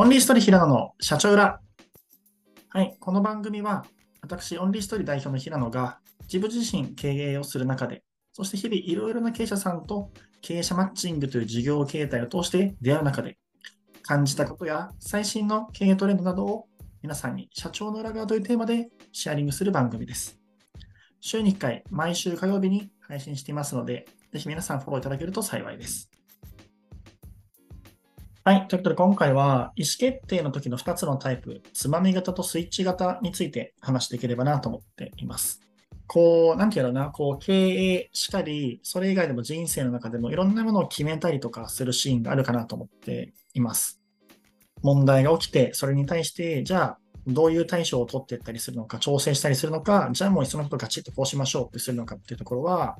オンリーストリー平野の社長裏。はい、この番組は、私、オンリーストリー代表の平野が、自分自身経営をする中で、そして日々いろいろな経営者さんと経営者マッチングという事業形態を通して出会う中で、感じたことや最新の経営トレンドなどを皆さんに社長の裏側というテーマでシェアリングする番組です。週に1回、毎週火曜日に配信していますので、ぜひ皆さんフォローいただけると幸いです。はい。ということで、今回は意思決定の時の2つのタイプ、つまみ型とスイッチ型について話していければなと思っています。こう、なんていうのな、こう、経営しかり、それ以外でも人生の中でもいろんなものを決めたりとかするシーンがあるかなと思っています。問題が起きて、それに対して、じゃあ、どういう対処を取っていったりするのか、調整したりするのか、じゃあもういっそのことガチッとこうしましょうってするのかっていうところは、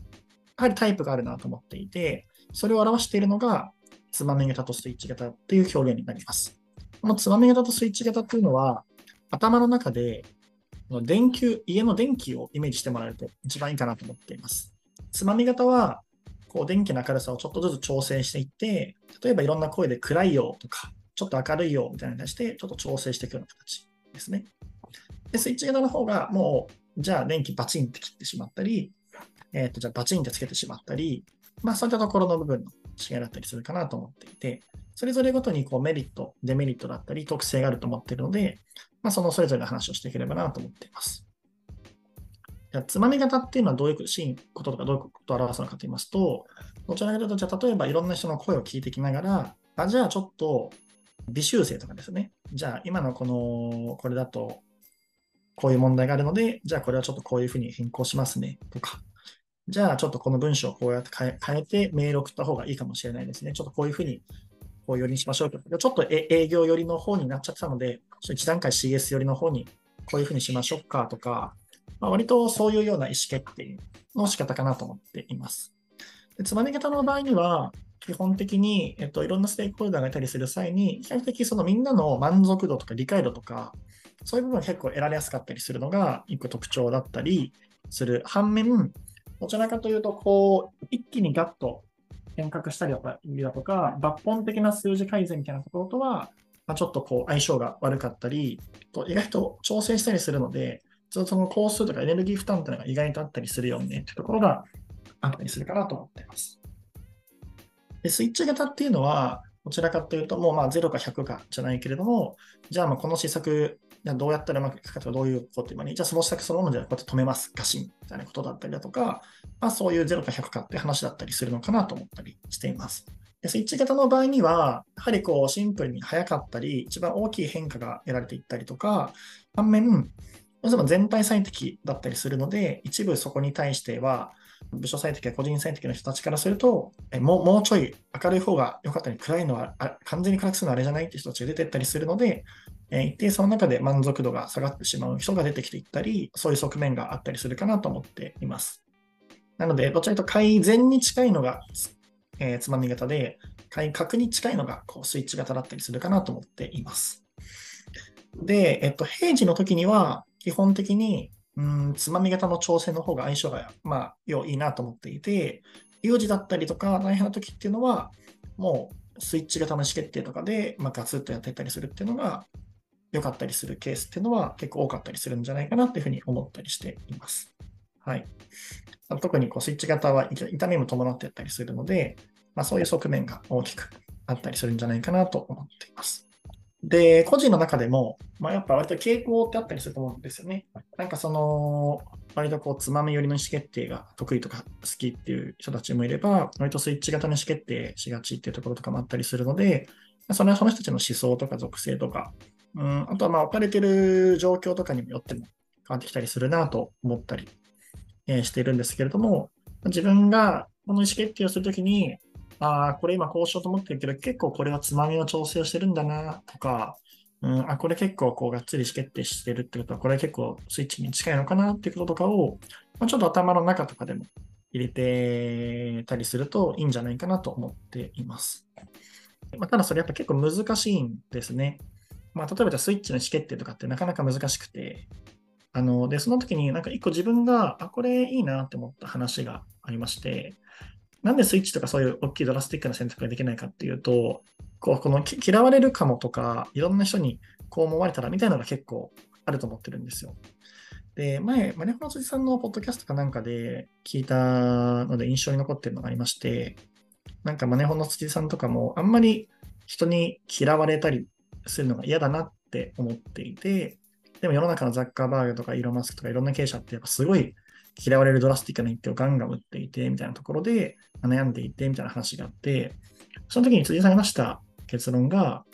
やはりタイプがあるなと思っていて、それを表しているのが、つまみ型とスイッチ型っていう表現になります。このつまみ型とスイッチ型っていうのは、頭の中で電球、家の電気をイメージしてもらえると一番いいかなと思っています。つまみ型は、こう電気の明るさをちょっとずつ調整していって、例えばいろんな声で暗いよとか、ちょっと明るいよみたいな感じで、ちょっと調整していくような形ですね。で、スイッチ型の方が、もう、じゃあ電気バチンって切ってしまったり、えっ、ー、と、じゃあバチンってつけてしまったり、まあそういったところの部分の違いだったりするかなと思っていて、それぞれごとにこうメリット、デメリットだったり特性があると思っているので、まあ、そのそれぞれの話をしていければなと思っています。じゃつまみ型っていうのはどういうシーン、こととかどういうことを表すのかと言いますと、どちらかというと、じゃあ例えばいろんな人の声を聞いてきながら、あじゃあちょっと微修正とかですね。じゃあ今のこの、これだとこういう問題があるので、じゃあこれはちょっとこういうふうに変更しますねとか、じゃあちょっとこの文章をこうやって変え変えてメール送った方がいいかもしれないですね。ちょっとこういうふうにこう寄りにしましょうと。ちょっと営業寄りの方になっちゃったので、1段階 CS 寄りの方にこういうふうにしましょうかとか、まあ、割とそういうような意思決定の仕方かなと思っています。でつまみ方の場合には、基本的に、えっと、いろんなステークホルダーがいたりする際に、比較的そのみんなの満足度とか理解度とか、そういう部分が結構得られやすかったりするのが一個特徴だったりする反面、どちらかというと、こう、一気にガッと変革したりだとか、抜本的な数字改善みたいなところとは、まあ、ちょっとこう相性が悪かったり、と意外と調整したりするので、その工数とかエネルギー負担っていうのが意外とあったりするよねっていうところがあったりするかなと思っています。でスイッチ型っていうのは、どちらかというと、もうまあ0か100かじゃないけれども、じゃあまあこの施策じゃどうやったらうまくいくかとか、どういうこと今に、じゃあその施策そのものでこうやって止めます、ガシンみたいなことだったりだとか、まあそういう0か100かって話だったりするのかなと思ったりしています。でスイッチ型の場合には、やはりこうシンプルに早かったり、一番大きい変化が得られていったりとか、反面、どうしても全体最適だったりするので、一部そこに対しては、部署最適や個人最適の人たちからすると、えもうもうちょい明るい方が良かったり、暗いのはあ完全に暗くするのはあれじゃないって人たちが出てったりするので、え一定その中で満足度が下がってしまう人が出てきていったり、そういう側面があったりするかなと思っています。なので、どちらかというと改善に近いのが、えー、つまみ型で、改革に近いのがこうスイッチ型だったりするかなと思っています。で、えっと、平時の時には、基本的に、うん、つまみ型の調整の方が相性が、まあ、良いなと思っていて、有事だったりとか、大変な時っていうのは、もうスイッチ型の意思決定とかで、まあ、ガツッとやっていったりするっていうのが、良かったりするケースっていうのは結構多かったりするんじゃないかなっていうふうに思ったりしています。はい。特にこうスイッチ型は痛みも伴っていったりするので、まあ、そういう側面が大きくあったりするんじゃないかなと思っています。で、個人の中でも、まあ、やっぱ割と傾向ってあったりすると思うんですよね。なんかその、割とこう、つまみ寄りの意思決定が得意とか好きっていう人たちもいれば、割とスイッチ型の意思決定しがちっていうところとかもあったりするので、それはその人たちの思想とか属性とか、うん、あとはまあ置かれてる状況とかにもよっても変わってきたりするなと思ったり、えー、しているんですけれども、自分がこの意思決定をするときに、ああ、これ今こうしようと思ってるけど、結構これはつまみの調整をしてるんだなとか、うん、あ、これ結構こうがっつり意思決定してるってことは、これ結構スイッチに近いのかなっていうこととかを、まあ、ちょっと頭の中とかでも入れてたりするといいんじゃないかなと思っています。まあ、ただそれやっぱ結構難しいんですね。まあ、例えばじゃスイッチの意思決定とかってなかなか難しくて、あの、で、その時になんか一個自分が、あ、これいいなって思った話がありまして、なんでスイッチとかそういう大きいドラスティックな選択ができないかっていうと、こうこの嫌われるかもとか、いろんな人にこう思われたらみたいなのが結構あると思ってるんですよ。で、前、マネフの辻さんのポッドキャストかなんかで聞いたので印象に残ってるのがありまして、なんかマネホの辻さんとかもあんまり人に嫌われたりするのが嫌だなって思っていて、でも世の中のザッカーバーグとかイーロン・マスクとかいろんな経営者ってやっぱすごい嫌われるドラスティックな一手をガンガン打っていて、みたいなところで悩んでいて、みたいな話があって、その時に辻さんが出した結論が、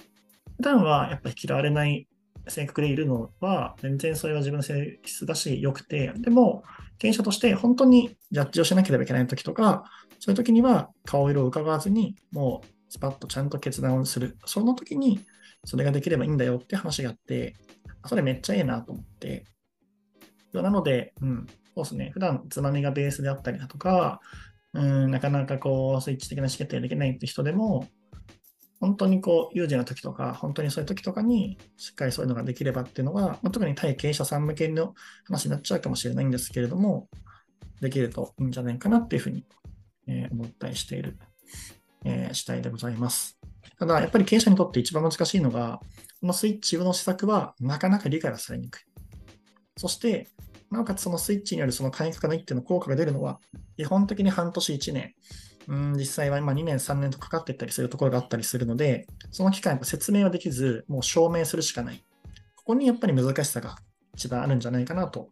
普段はやっぱり嫌われない性格でいるのは、全然それは自分の性質だし、良くて、でも、経営者として本当にジャッジをしなければいけない時とか、そういう時には顔色を伺わずに、もうスパッとちゃんと決断をする。その時に、それができればいいんだよって話があって、それめっちゃいいなと思って。なので、うん、そうですね。普段つまみがベースであったりだとか、うん、なかなかこう、スイッチ的な意思決定できないって人でも、本当にこう、有事の時とか、本当にそういう時とかに、しっかりそういうのができればっていうのは、まあ、特に対経営者さん向けの話になっちゃうかもしれないんですけれども、できるといいんじゃないかなっていうふうに、えー、思ったりしている、えー、次第でございます。ただ、やっぱり経営者にとって一番難しいのが、このスイッチの施策はなかなか理解がされにくい。そして、なおかつそのスイッチによるその改革の一手の効果が出るのは、基本的に半年1年、うん、実際は今2年、3年とかかっていったりするところがあったりするので、その期間説明はできず、もう証明するしかない。ここにやっぱり難しさが一番あるんじゃないかなと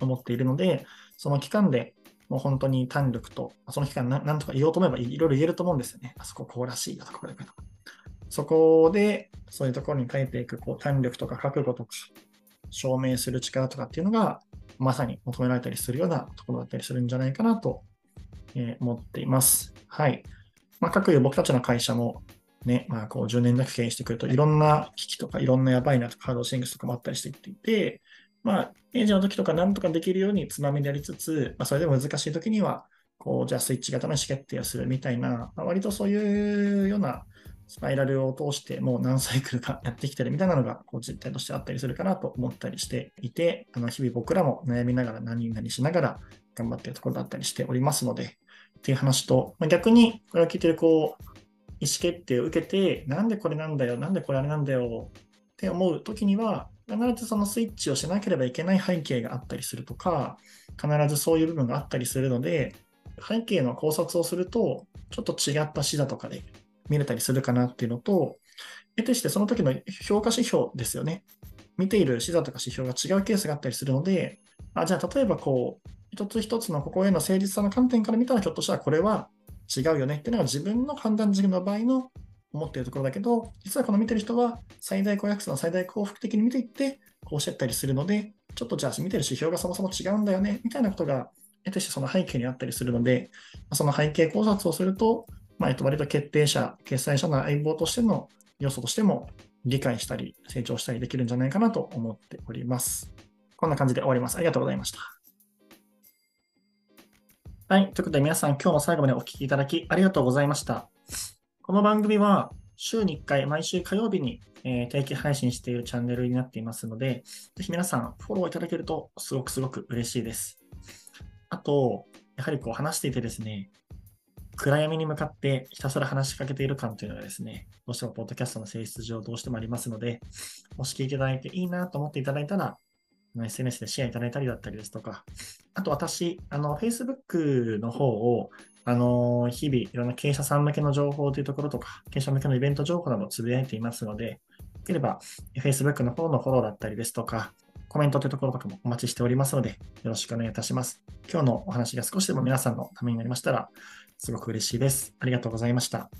思っているので、その期間でもう本当に胆力と、その期間何とか言おうと思えばいろいろ言えると思うんですよね。あそここうらしいよとか、これかそこで、そういうところに書いていくこう胆力とか覚悟とか、証明する力とかっていうのが、まさに求められたりするようなところだったりするんじゃないかなと思っています。はい。まあ、各有僕たちの会社もね、まあ、こう10年だけ経営してくると、いろんな危機とかいろんなやばいなとかハードシングスとかもあったりしていっていて、まあ、エンジンの時とかなんとかできるようにつまみでやりつつ、まあ、それでも難しい時には、こう、じゃあスイッチ型の意思決定をするみたいな、まあ、割とそういうようなスパイラルを通してもう何サイクルかやってきてるみたいなのがこう実態としてあったりするかなと思ったりしていて、あの日々僕らも悩みながら何々しながら頑張ってるところだったりしておりますので、っていう話と、まあ、逆にこれを聞いてるこう、意思決定を受けて、なんでこれなんだよ、なんでこれあれなんだよって思うときには、必ずそのスイッチをしなければいけない背景があったりするとか、必ずそういう部分があったりするので、背景の考察をすると、ちょっと違った視座とかで見れたりするかなっていうのと、得てしてその時の評価指標ですよね。見ている視座とか指標が違うケースがあったりするので、あじゃあ例えばこう、一つ一つのここへの誠実さの観点から見たら、ひょっとしたらこれは違うよねっていうのが自分の判断軸の場合の思っているところだけど、実はこの見てる人は最大公約数の最大幸福的に見ていって、こうしてったりするので、ちょっとじゃあ見てる指標がそもそも違うんだよね、みたいなことが、得てしてその背景にあったりするので、その背景考察をすると、まあ、割と決定者、決済者の相棒としての要素としても理解したり、成長したりできるんじゃないかなと思っております。こんな感じで終わります。ありがとうございました。はい。ということで皆さん今日も最後までお聴きいただきありがとうございました。この番組は週に1回、毎週火曜日に、え、定期配信しているチャンネルになっていますので、ぜひ皆さんフォローいただけるとすごくすごく嬉しいです。あと、やはりこう話していてですね、暗闇に向かってひたすら話しかけている感というのがですね、どうしてもポッドキャストの性質上どうしてもありますので、もし聞いていただいていいなと思っていただいたら、SNS でシェアいただいたりだったりですとか、あと私、あの、Facebook の方を、あの、日々いろんな経営者さん向けの情報というところとか、経営者向けのイベント情報などつぶやいていますので、よければ Facebook の方のフォローだったりですとか、コメントというところとかもお待ちしておりますので、よろしくお願いいたします。今日のお話が少しでも皆さんのためになりましたら、すごく嬉しいです。ありがとうございました。